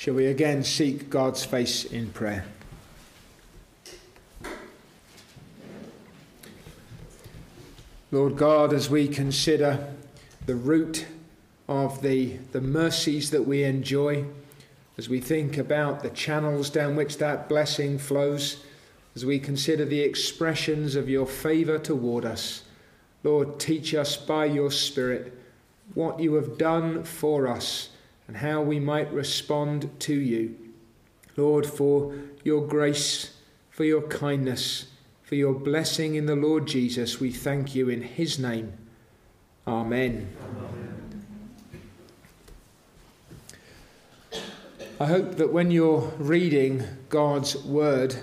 shall we again seek God's face in prayer? Lord God, as we consider the root of the, the mercies that we enjoy, as we think about the channels down which that blessing flows, as we consider the expressions of your favour toward us, Lord, teach us by your Spirit what you have done for us and how we might respond to you. Lord, for your grace, for your kindness, for your blessing in the Lord Jesus. We thank you in his name. Amen. Amen. I hope that when you're reading God's word,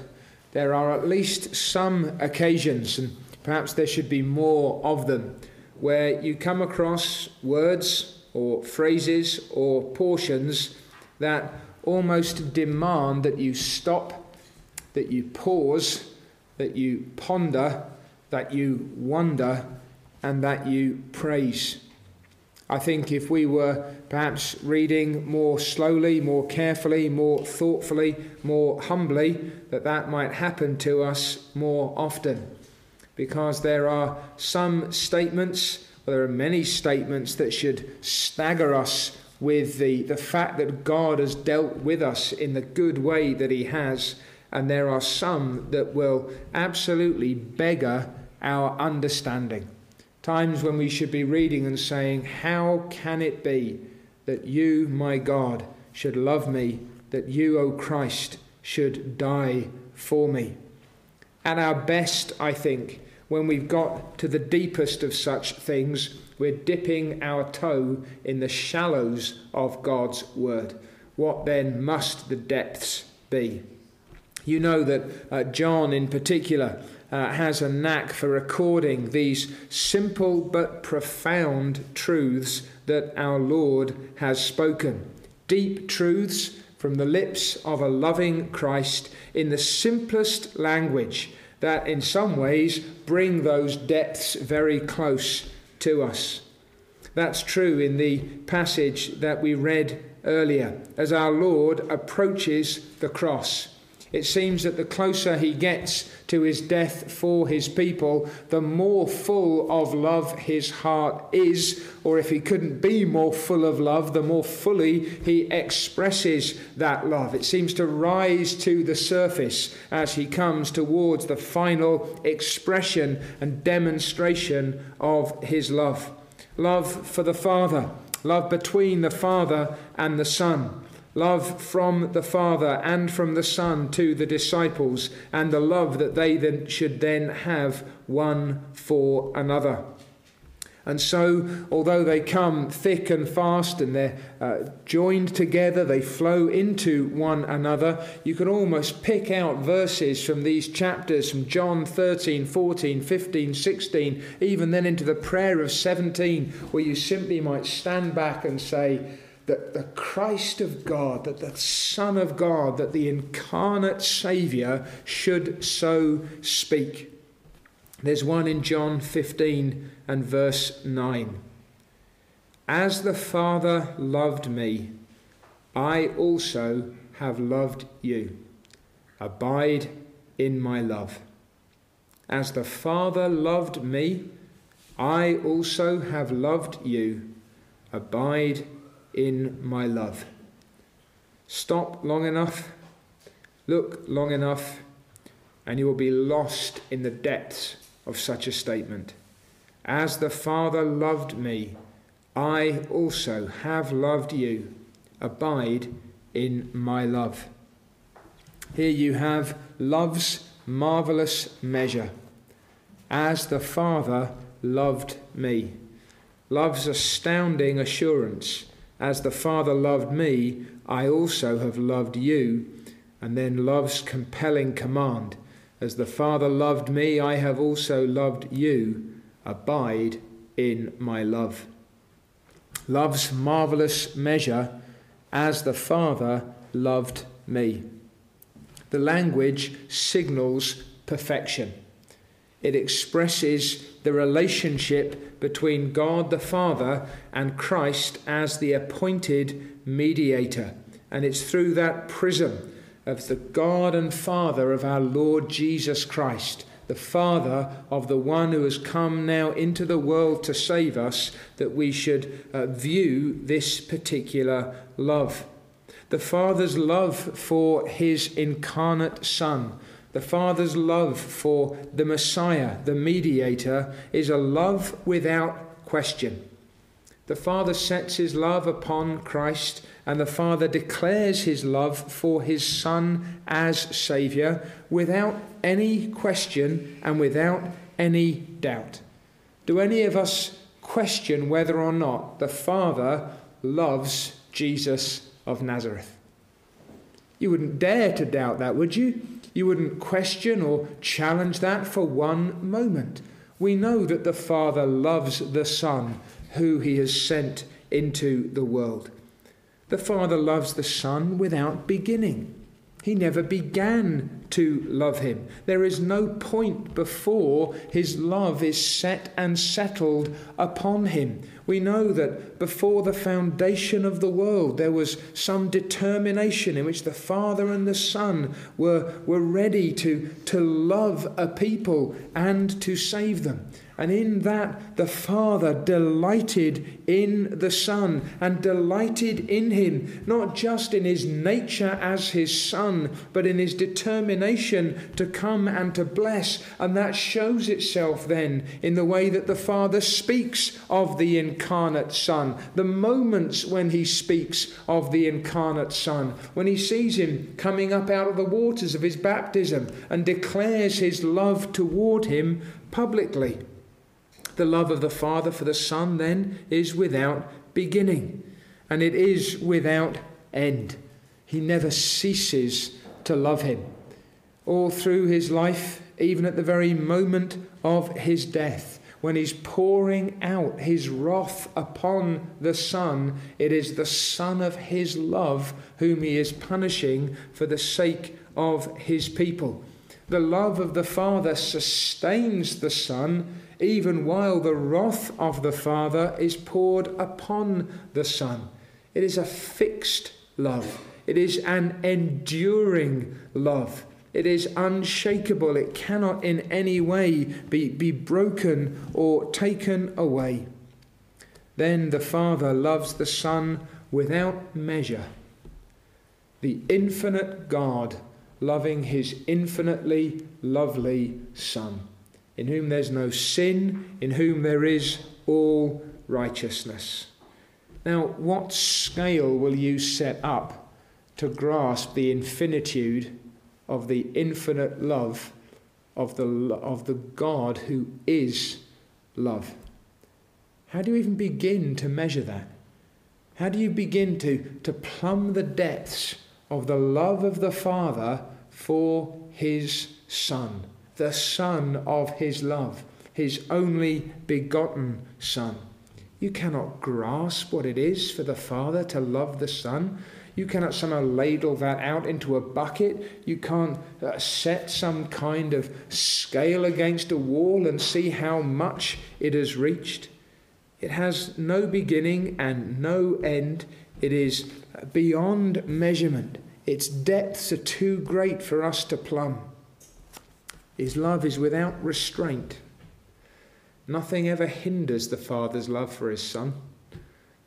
there are at least some occasions, and perhaps there should be more of them, where you come across words or phrases or portions that almost demand that you stop, that you pause, that you ponder, that you wonder, and that you praise. I think if we were perhaps reading more slowly, more carefully, more thoughtfully, more humbly, that that might happen to us more often. Because there are some statements, there are many statements that should stagger us with the, the fact that God has dealt with us in the good way that He has and there are some that will absolutely beggar our understanding. Times when we should be reading and saying, How can it be that you, my God, should love me, that you, O Christ, should die for me? At our best, I think, when we've got to the deepest of such things, we're dipping our toe in the shallows of God's word. What then must the depths be? You know that uh, John, in particular, uh, has a knack for recording these simple but profound truths that our Lord has spoken. Deep truths from the lips of a loving Christ in the simplest language that, in some ways, bring those depths very close to us. That's true in the passage that we read earlier as our Lord approaches the cross. It seems that the closer he gets to his death for his people, the more full of love his heart is, or if he couldn't be more full of love, the more fully he expresses that love. It seems to rise to the surface as he comes towards the final expression and demonstration of his love. Love for the Father, love between the Father and the Son love from the Father and from the Son to the disciples, and the love that they then should then have one for another. And so, although they come thick and fast and they're uh, joined together, they flow into one another, you can almost pick out verses from these chapters from John 13, 14, 15, 16, even then into the prayer of 17, where you simply might stand back and say, that the Christ of God, that the Son of God, that the incarnate Saviour should so speak. There's one in John 15 and verse 9. As the Father loved me, I also have loved you. Abide in my love. As the Father loved me, I also have loved you. Abide in my love. Stop long enough, look long enough, and you will be lost in the depths of such a statement. As the Father loved me, I also have loved you. Abide in my love. Here you have love's marvellous measure. As the Father loved me. Love's astounding assurance as the Father loved me, I also have loved you. And then love's compelling command As the Father loved me, I have also loved you. Abide in my love. Love's marvellous measure as the Father loved me. The language signals perfection. It expresses the relationship between God the Father and Christ as the appointed mediator, And it's through that prism of the God and Father of our Lord Jesus Christ, the Father of the one who has come now into the world to save us, that we should uh, view this particular love. The Father's love for his incarnate Son, the Father's love for the Messiah, the mediator, is a love without question. The Father sets his love upon Christ, and the Father declares his love for his Son as Saviour without any question and without any doubt. Do any of us question whether or not the Father loves Jesus of Nazareth? You wouldn't dare to doubt that, would you? You wouldn't question or challenge that for one moment. We know that the Father loves the Son who he has sent into the world. The Father loves the Son without beginning. He never began to love him. There is no point before his love is set and settled upon him. We know that before the foundation of the world, there was some determination in which the Father and the Son were, were ready to, to love a people and to save them. And in that, the Father delighted in the Son and delighted in him, not just in his nature as his Son, but in his determination to come and to bless. And that shows itself then in the way that the Father speaks of the incarnate Son, the moments when he speaks of the incarnate Son, when he sees him coming up out of the waters of his baptism and declares his love toward him publicly. The love of the Father for the Son, then, is without beginning, and it is without end. He never ceases to love him. All through his life, even at the very moment of his death, when he's pouring out his wrath upon the Son, it is the Son of his love whom he is punishing for the sake of his people. The love of the Father sustains the Son even while the wrath of the Father is poured upon the Son. It is a fixed love, it is an enduring love. It is unshakable. It cannot in any way be, be broken or taken away. Then the Father loves the Son without measure. The infinite God loving his infinitely lovely Son in whom there's no sin, in whom there is all righteousness. Now, what scale will you set up to grasp the infinitude of the infinite love of the, of the God who is love? How do you even begin to measure that? How do you begin to, to plumb the depths of the love of the Father for his Son? The Son of his love, his only begotten Son. You cannot grasp what it is for the Father to love the Son. You cannot somehow ladle that out into a bucket. You can't uh, set some kind of scale against a wall and see how much it has reached. It has no beginning and no end. It is beyond measurement. Its depths are too great for us to plumb. His love is without restraint. Nothing ever hinders the Father's love for his Son.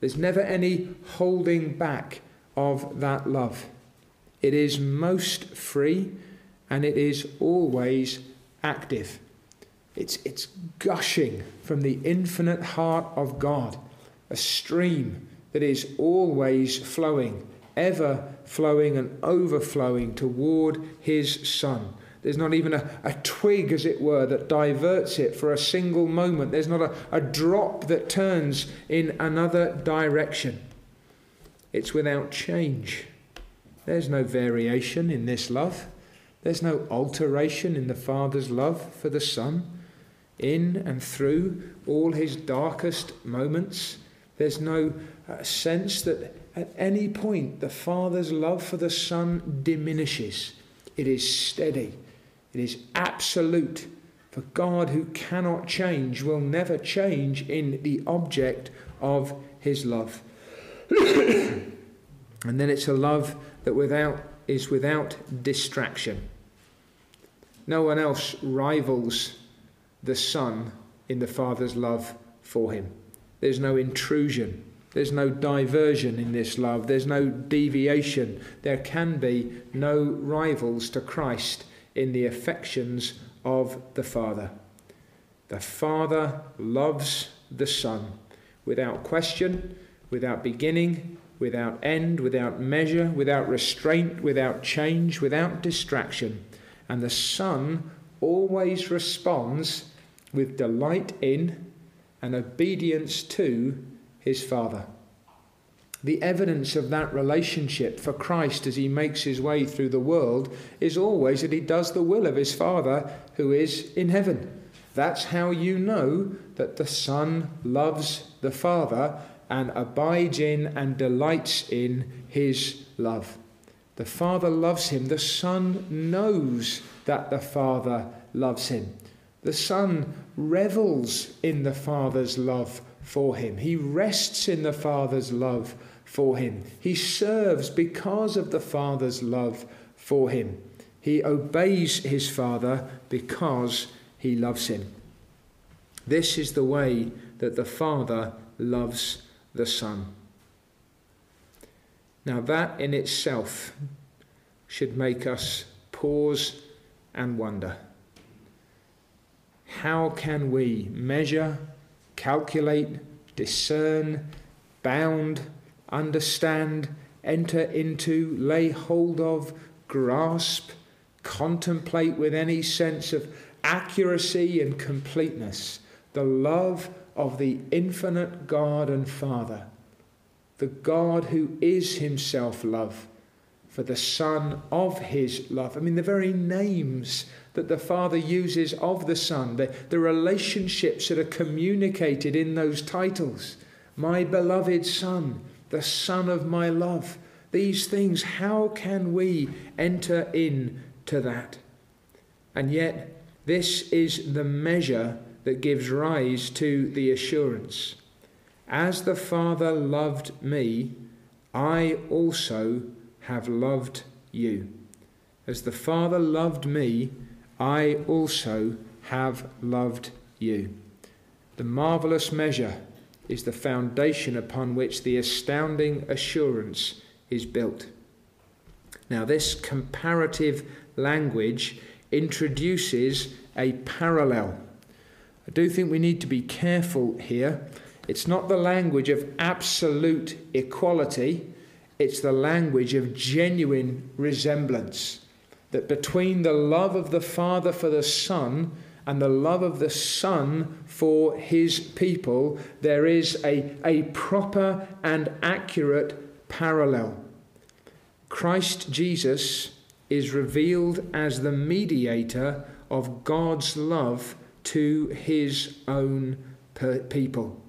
There's never any holding back of that love. It is most free and it is always active. It's, it's gushing from the infinite heart of God, a stream that is always flowing, ever flowing and overflowing toward His Son. There's not even a, a twig, as it were, that diverts it for a single moment. There's not a, a drop that turns in another direction. It's without change. There's no variation in this love. There's no alteration in the Father's love for the Son. In and through all his darkest moments, there's no uh, sense that at any point the Father's love for the Son diminishes. It is steady it is absolute. For God, who cannot change, will never change in the object of his love. And then it's a love that without is without distraction. No one else rivals the Son in the Father's love for him. There's no intrusion. There's no diversion in this love. There's no deviation. There can be no rivals to Christ in the affections of the Father. The Father loves the Son without question, without beginning, without end, without measure, without restraint, without change, without distraction. And the Son always responds with delight in and obedience to his Father. The evidence of that relationship for Christ as he makes his way through the world is always that he does the will of his Father who is in heaven. That's how you know that the Son loves the Father and abides in and delights in his love. The Father loves him. The Son knows that the Father loves him. The Son revels in the Father's love for him. He rests in the Father's love for him. He serves because of the Father's love for him. He obeys his Father because he loves him. This is the way that the Father loves the Son. Now, that in itself should make us pause and wonder. How can we measure, calculate, discern, bound, understand, enter into, lay hold of, grasp, contemplate with any sense of accuracy and completeness the love of the infinite God and Father, the God who is himself love, for the Son of his love. I mean, the very names that the Father uses of the Son, the, the relationships that are communicated in those titles. My beloved Son, the Son of my love. These things, how can we enter in to that? And yet, this is the measure that gives rise to the assurance As the Father loved me, I also have loved you. As the Father loved me, I also have loved you. The marvelous measure is the foundation upon which the astounding assurance is built. Now, this comparative language introduces a parallel I do think we need to be careful here. It's not the language of absolute equality, it's the language of genuine resemblance. That between the love of the Father for the Son and the love of the Son for his people, there is a, a proper and accurate parallel. Christ Jesus is revealed as the mediator of God's love to his own people.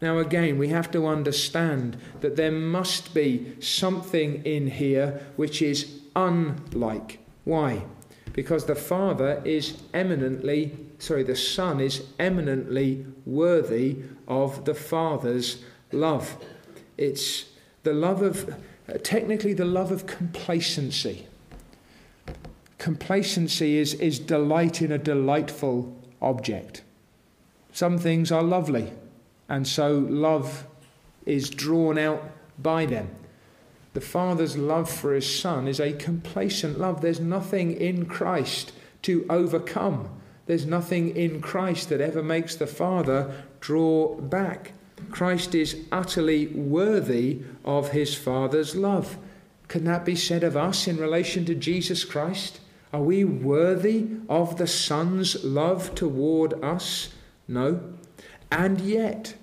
Now, again, we have to understand that there must be something in here which is unlike. Why? Because the Father is eminently, sorry, the Son is eminently worthy of the Father's love. It's the love of, uh, technically, the love of complacency. Complacency is, is delight in a delightful object. Some things are lovely, and so love is drawn out by them. The Father's love for His Son is a complacent love. There's nothing in Christ to overcome. There's nothing in Christ that ever makes the Father draw back. Christ is utterly worthy of His Father's love. Can that be said of us in relation to Jesus Christ? Are we worthy of the Son's love toward us? No. And yet,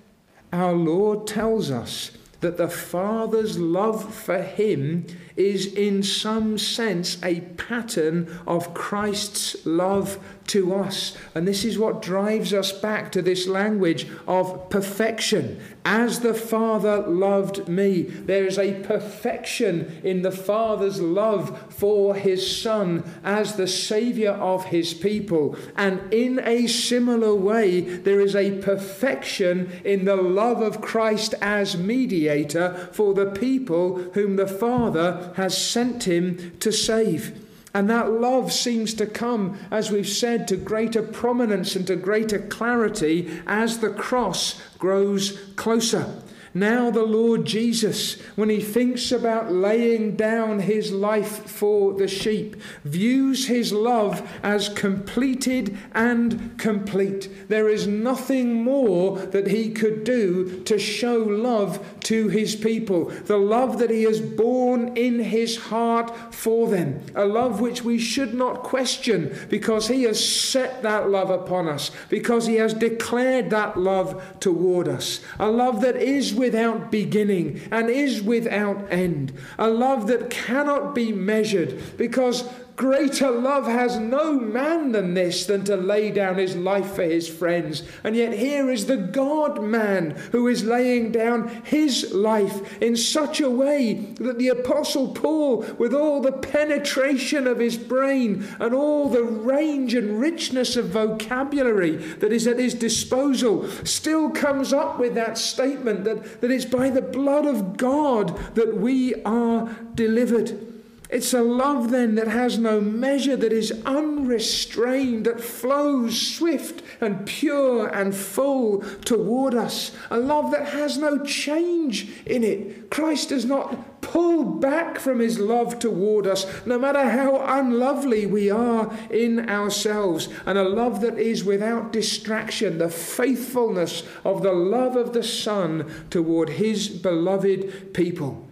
our Lord tells us that the Father's love for him is, in some sense, a pattern of Christ's love to us. And this is what drives us back to this language of perfection, as the Father loved me. There is a perfection in the Father's love for his Son as the Saviour of his people. And in a similar way, there is a perfection in the love of Christ as mediator for the people whom the Father has sent him to save. And that love seems to come, as we've said, to greater prominence and to greater clarity as the cross grows closer. Now, the Lord Jesus, when he thinks about laying down his life for the sheep, views his love as completed and complete. There is nothing more that he could do to show love to his people. The love that he has borne in his heart for them. A love which we should not question because he has set that love upon us, because he has declared that love toward us. A love that is without beginning and is without end. A love that cannot be measured because Greater love has no man than this, than to lay down his life for his friends. And yet, here is the God man who is laying down his life in such a way that the Apostle Paul, with all the penetration of his brain and all the range and richness of vocabulary that is at his disposal, still comes up with that statement that, that it's by the blood of God that we are delivered. It's a love then that has no measure, that is unrestrained, that flows swift and pure and full toward us. A love that has no change in it. Christ does not pull back from his love toward us, no matter how unlovely we are in ourselves. And a love that is without distraction, the faithfulness of the love of the Son toward his beloved people.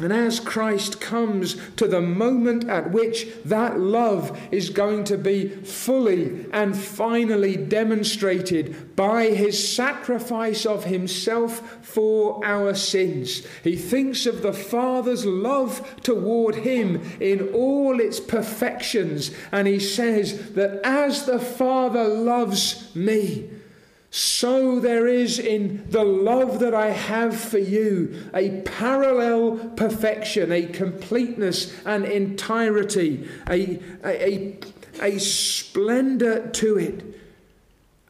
And as Christ comes to the moment at which that love is going to be fully and finally demonstrated by his sacrifice of himself for our sins, he thinks of the Father's love toward him in all its perfections. And he says that as the Father loves me, so there is in the love that I have for you a parallel perfection, a completeness and entirety, a, a, a, a splendor to it.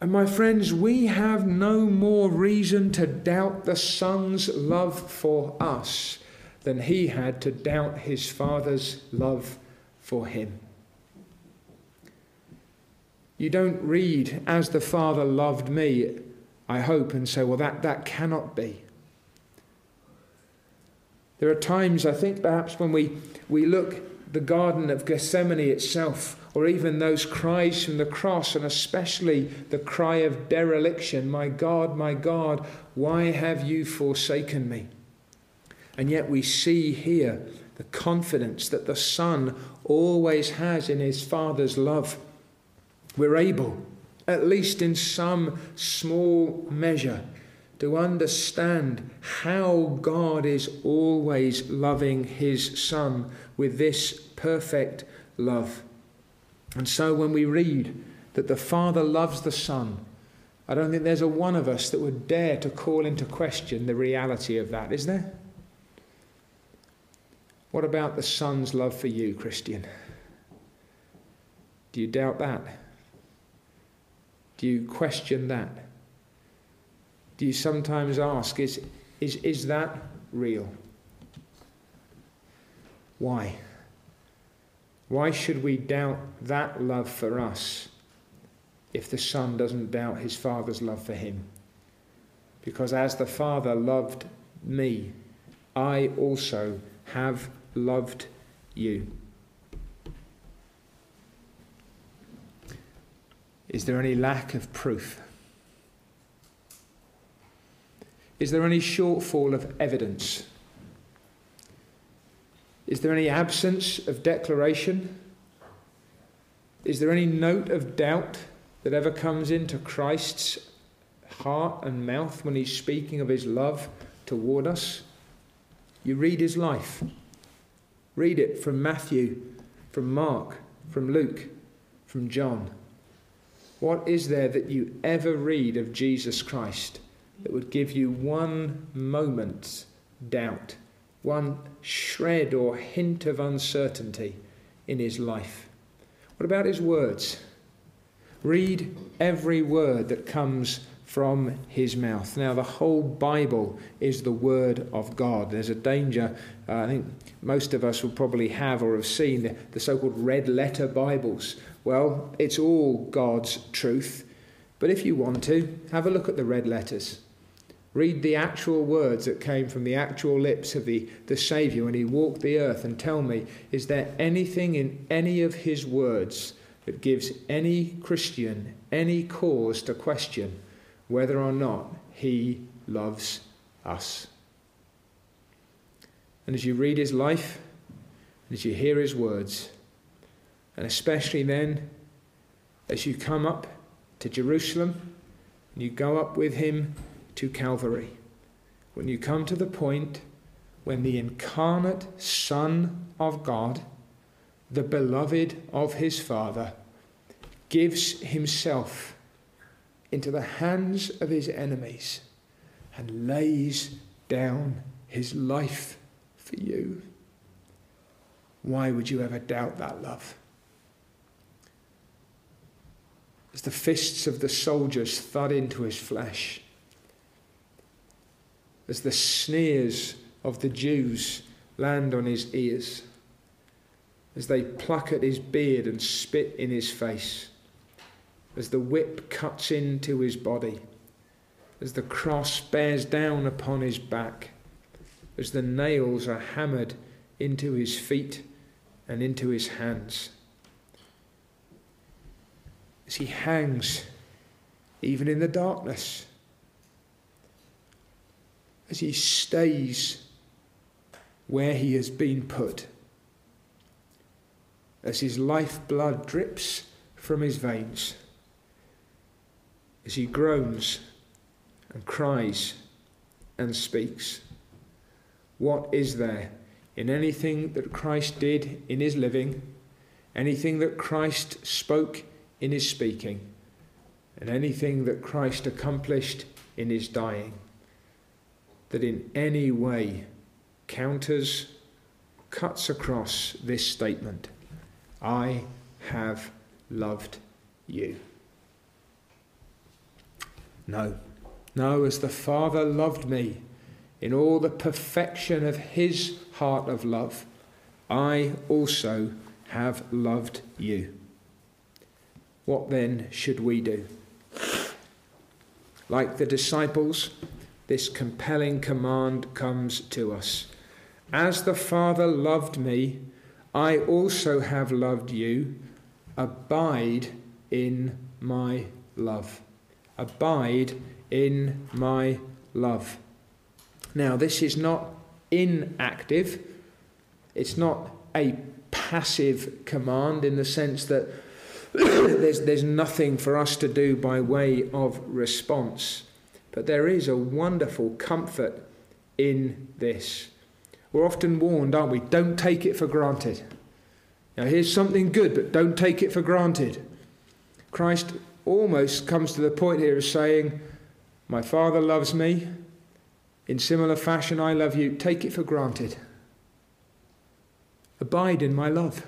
And my friends, we have no more reason to doubt the Son's love for us than he had to doubt his Father's love for him. You don't read, as the Father loved me, I hope, and say, well, that, that cannot be. There are times, I think, perhaps when we, we look the Garden of Gethsemane itself, or even those cries from the cross, and especially the cry of dereliction My God, my God, why have you forsaken me? And yet we see here the confidence that the Son always has in his Father's love we're able, at least in some small measure, to understand how God is always loving his Son with this perfect love. And so when we read that the Father loves the Son, I don't think there's a one of us that would dare to call into question the reality of that, is there? What about the Son's love for you, Christian? Do you doubt that? Do you question that? Do you sometimes ask, is, is, is that real? Why? Why should we doubt that love for us if the Son doesn't doubt his Father's love for him? Because as the Father loved me, I also have loved you. Is there any lack of proof? Is there any shortfall of evidence? Is there any absence of declaration? Is there any note of doubt that ever comes into Christ's heart and mouth when he's speaking of his love toward us? You read his life. Read it from Matthew, from Mark, from Luke, from John. What is there that you ever read of Jesus Christ that would give you one moment's doubt, one shred or hint of uncertainty in his life? What about his words? Read every word that comes from his mouth. Now, the whole Bible is the Word of God. There's a danger, uh, I think most of us will probably have or have seen the, the so called red letter Bibles. Well, it's all God's truth. But if you want to, have a look at the red letters. Read the actual words that came from the actual lips of the, the Saviour when he walked the earth and tell me, is there anything in any of his words that gives any Christian any cause to question whether or not he loves us. And as you read his life, and as you hear his words, and especially then as you come up to Jerusalem and you go up with him to Calvary, when you come to the point when the incarnate Son of God, the beloved of his Father, gives himself into the hands of his enemies and lays down his life for you. Why would you ever doubt that love? As the fists of the soldiers thud into his flesh, as the sneers of the Jews land on his ears, as they pluck at his beard and spit in his face as the whip cuts into his body, as the cross bears down upon his back, as the nails are hammered into his feet and into his hands. As he hangs, even in the darkness, as he stays where he has been put, as his lifeblood drips from his veins as he groans and cries and speaks. What is there in anything that Christ did in his living, anything that Christ spoke in his speaking, and anything that Christ accomplished in his dying that in any way counters, cuts across this statement I have loved you? No. No, as the Father loved me in all the perfection of his heart of love, I also have loved you. What then should we do? Like the disciples, this compelling command comes to us. As the Father loved me, I also have loved you. Abide in my love. Abide in my love. Now, this is not inactive, it's not a passive command in the sense that there's, there's nothing for us to do by way of response. But there is a wonderful comfort in this. We're often warned, aren't we? Don't take it for granted. Now, here's something good, but don't take it for granted. Christ almost comes to the point here of saying, My Father loves me. In similar fashion, I love you. Take it for granted. Abide in my love.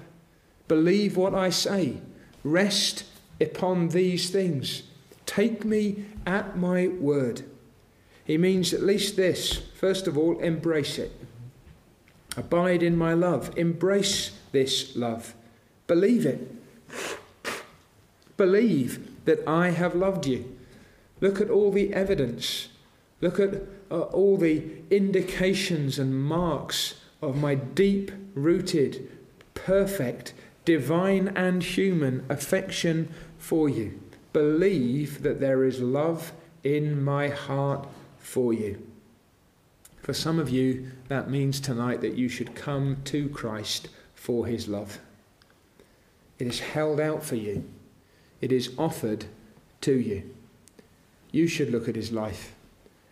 Believe what I say. Rest upon these things. Take me at my word. He means at least this. First of all, embrace it. Abide in my love. Embrace this love. Believe it. Believe that I have loved you. Look at all the evidence. Look at uh, all the indications and marks of my deep rooted, perfect, divine, and human affection for you. Believe that there is love in my heart for you. For some of you, that means tonight that you should come to Christ for his love. It is held out for you. It is offered to you. You should look at his life.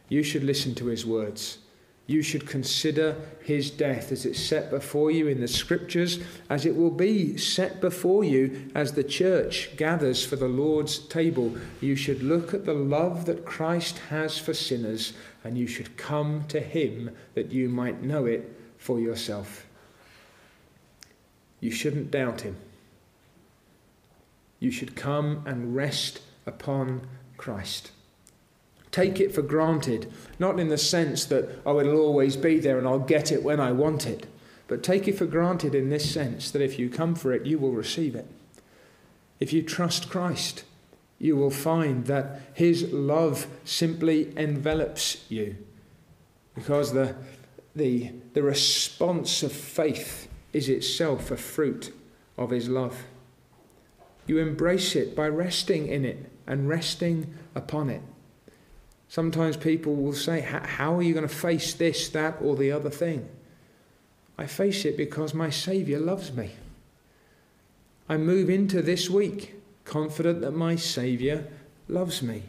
You should listen to his words. You should consider his death as it's set before you in the scriptures, as it will be set before you as the church gathers for the Lord's table. You should look at the love that Christ has for sinners, and you should come to him that you might know it for yourself. You shouldn't doubt him. You should come and rest upon Christ. Take it for granted, not in the sense that, oh, it'll always be there and I'll get it when I want it, but take it for granted in this sense that if you come for it, you will receive it. If you trust Christ, you will find that His love simply envelops you because the, the, the response of faith is itself a fruit of His love. You embrace it by resting in it and resting upon it. Sometimes people will say, How are you going to face this, that, or the other thing? I face it because my Saviour loves me. I move into this week confident that my Saviour loves me.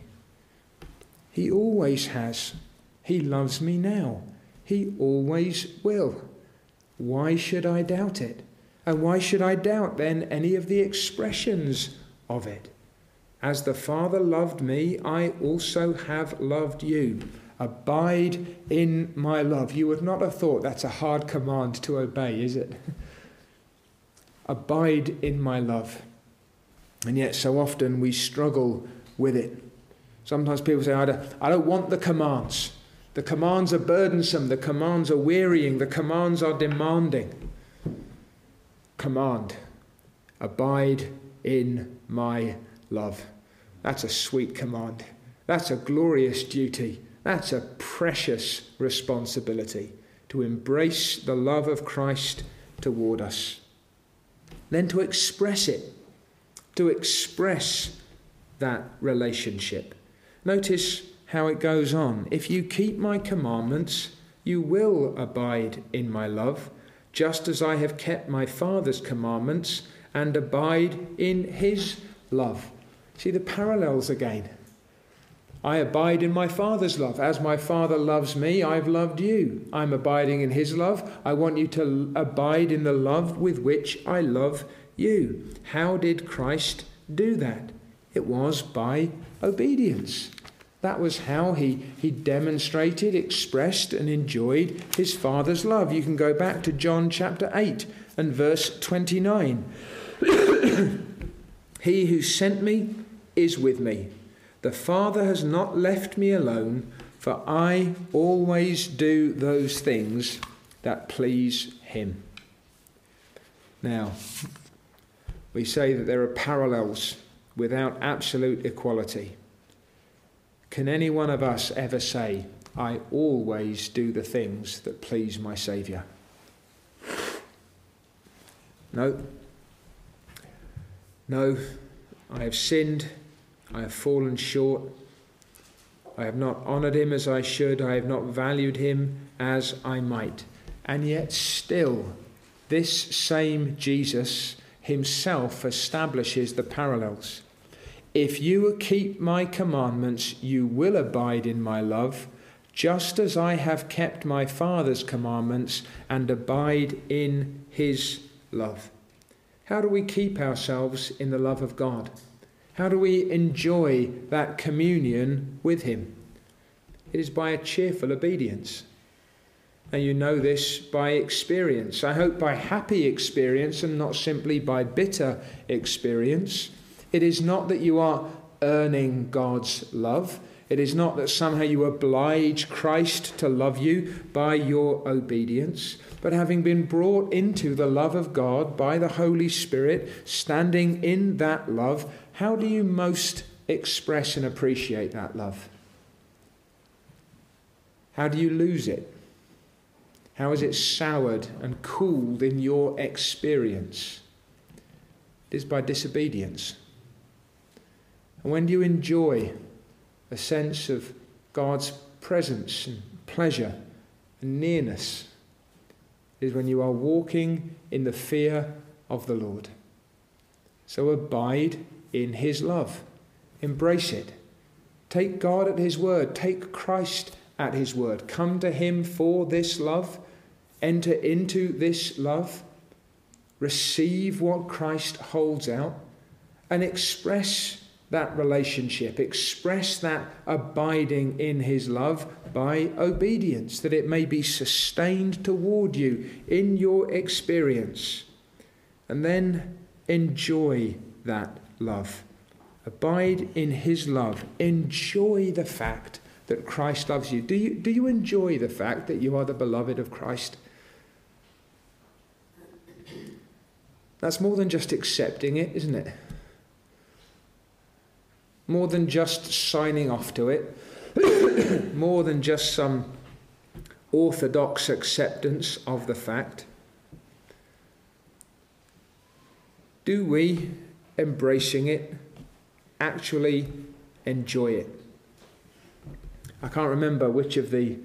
He always has. He loves me now. He always will. Why should I doubt it? And why should I doubt then any of the expressions of it? As the Father loved me, I also have loved you. Abide in my love. You would not have thought that's a hard command to obey, is it? Abide in my love. And yet, so often we struggle with it. Sometimes people say, I don't, I don't want the commands. The commands are burdensome. The commands are wearying. The commands are demanding. Command Abide in my love. That's a sweet command. That's a glorious duty. That's a precious responsibility to embrace the love of Christ toward us. Then to express it, to express that relationship. Notice how it goes on. If you keep my commandments, you will abide in my love, just as I have kept my Father's commandments and abide in his love. See the parallels again. I abide in my Father's love. As my Father loves me, I've loved you. I'm abiding in His love. I want you to abide in the love with which I love you. How did Christ do that? It was by obedience. That was how he, he demonstrated, expressed, and enjoyed his Father's love. You can go back to John chapter 8 and verse 29. he who sent me is with me. The Father has not left me alone, for I always do those things that please Him. Now, we say that there are parallels without absolute equality. Can any one of us ever say, I always do the things that please my Saviour? No. No, I have sinned I have fallen short. I have not honoured him as I should. I have not valued him as I might. And yet, still, this same Jesus himself establishes the parallels. If you keep my commandments, you will abide in my love, just as I have kept my Father's commandments and abide in his love. How do we keep ourselves in the love of God? How do we enjoy that communion with Him? It is by a cheerful obedience. And you know this by experience. I hope by happy experience and not simply by bitter experience. It is not that you are earning God's love. It is not that somehow you oblige Christ to love you by your obedience, but having been brought into the love of God by the Holy Spirit, standing in that love, how do you most express and appreciate that love? How do you lose it? How is it soured and cooled in your experience? It is by disobedience. And when do you enjoy a sense of God's presence and pleasure and nearness? It is when you are walking in the fear of the Lord. So abide in His love. Embrace it. Take God at His word. Take Christ at his word. Come to him for this love. Enter into this love. Receive what Christ holds out and express that relationship, express that abiding in his love by obedience, that it may be sustained toward you in your experience. And then enjoy that love. Abide in his love. Enjoy the fact that Christ loves you. Do you, do you enjoy the fact that you are the beloved of Christ? That's more than just accepting it, isn't it? more than just signing off to it, more than just some orthodox acceptance of the fact. Do we, embracing it, actually enjoy it? I can't remember which of the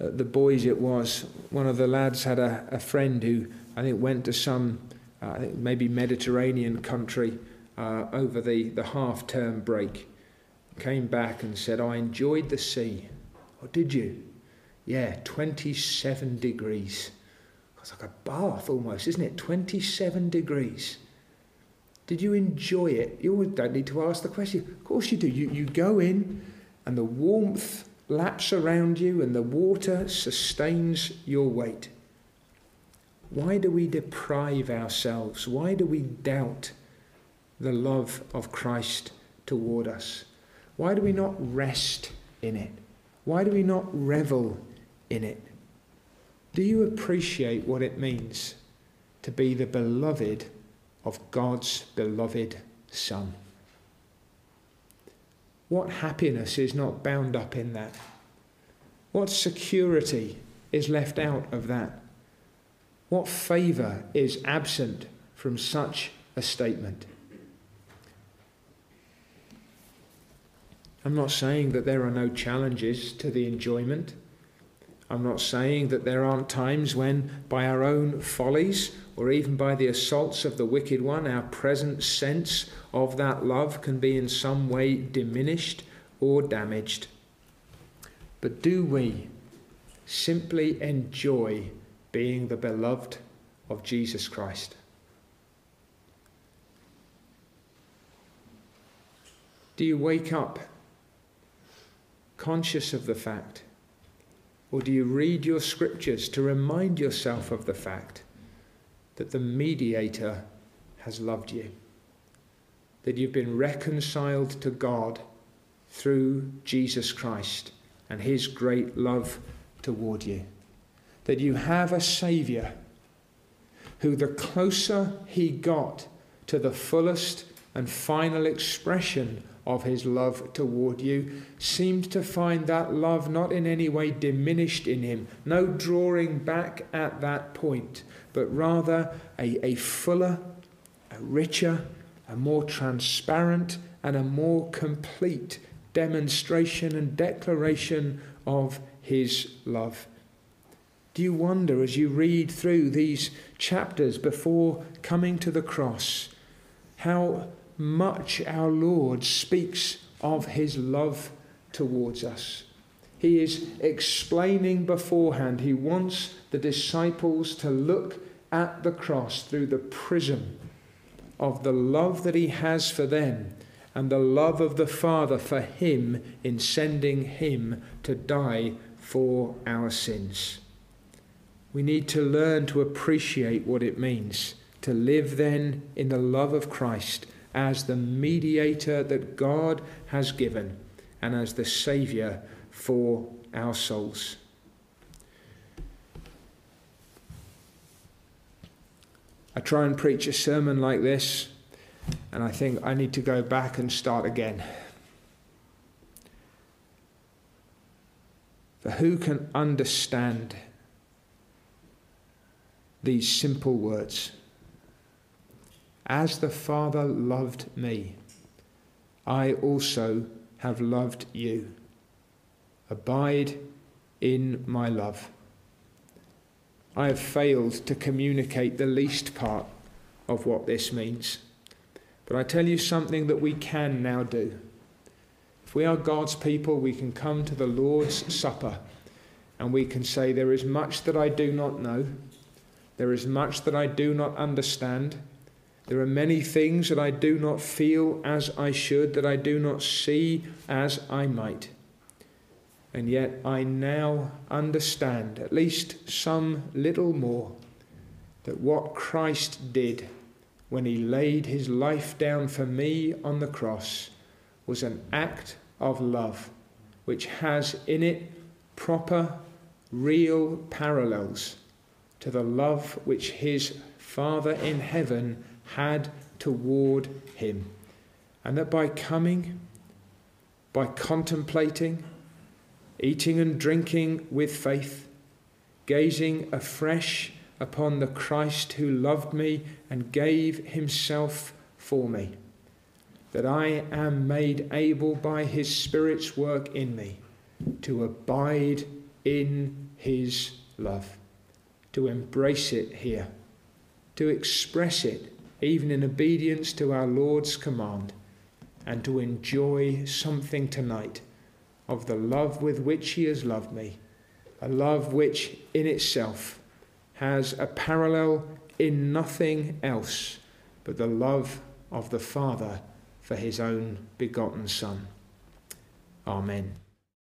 uh, the boys it was. One of the lads had a, a friend who I think went to some, uh, I think maybe Mediterranean country uh, over the, the half term break came back and said, I enjoyed the sea. Oh, did you? Yeah, 27 degrees. It's like a bath almost, isn't it? 27 degrees. Did you enjoy it? You don't need to ask the question. Of course you do. You, you go in and the warmth laps around you and the water sustains your weight. Why do we deprive ourselves? Why do we doubt the love of Christ toward us? Why do we not rest in it? Why do we not revel in it? Do you appreciate what it means to be the beloved of God's beloved Son? What happiness is not bound up in that? What security is left out of that? What favour is absent from such a statement? I'm not saying that there are no challenges to the enjoyment. I'm not saying that there aren't times when, by our own follies or even by the assaults of the wicked one, our present sense of that love can be in some way diminished or damaged. But do we simply enjoy being the beloved of Jesus Christ? Do you wake up conscious of the fact? Or do you read your scriptures to remind yourself of the fact that the mediator has loved you? That you've been reconciled to God through Jesus Christ and his great love toward you? That you have a Saviour who, the closer he got to the fullest and final expression of his love toward you, seemed to find that love not in any way diminished in him, no drawing back at that point, but rather a, a fuller, a richer, a more transparent, and a more complete demonstration and declaration of his love. Do you wonder as you read through these chapters before coming to the cross how much our Lord speaks of his love towards us. He is explaining beforehand. He wants the disciples to look at the cross through the prism of the love that he has for them and the love of the Father for him in sending him to die for our sins. We need to learn to appreciate what it means to live then in the love of Christ as the mediator that God has given and as the Saviour for our souls. I try and preach a sermon like this, and I think I need to go back and start again. For who can understand these simple words? As the Father loved me, I also have loved you. Abide in my love. I have failed to communicate the least part of what this means. But I tell you something that we can now do. If we are God's people, we can come to the Lord's Supper and we can say, There is much that I do not know, there is much that I do not understand. There are many things that I do not feel as I should, that I do not see as I might. And yet I now understand, at least some little more, that what Christ did when he laid his life down for me on the cross was an act of love which has in it proper, real parallels to the love which his Father in heaven had toward him. And that by coming, by contemplating, eating and drinking with faith, gazing afresh upon the Christ who loved me and gave himself for me, that I am made able by his Spirit's work in me to abide in his love, to embrace it here, to express it even in obedience to our Lord's command, and to enjoy something tonight of the love with which he has loved me, a love which in itself has a parallel in nothing else but the love of the Father for his own begotten Son. Amen.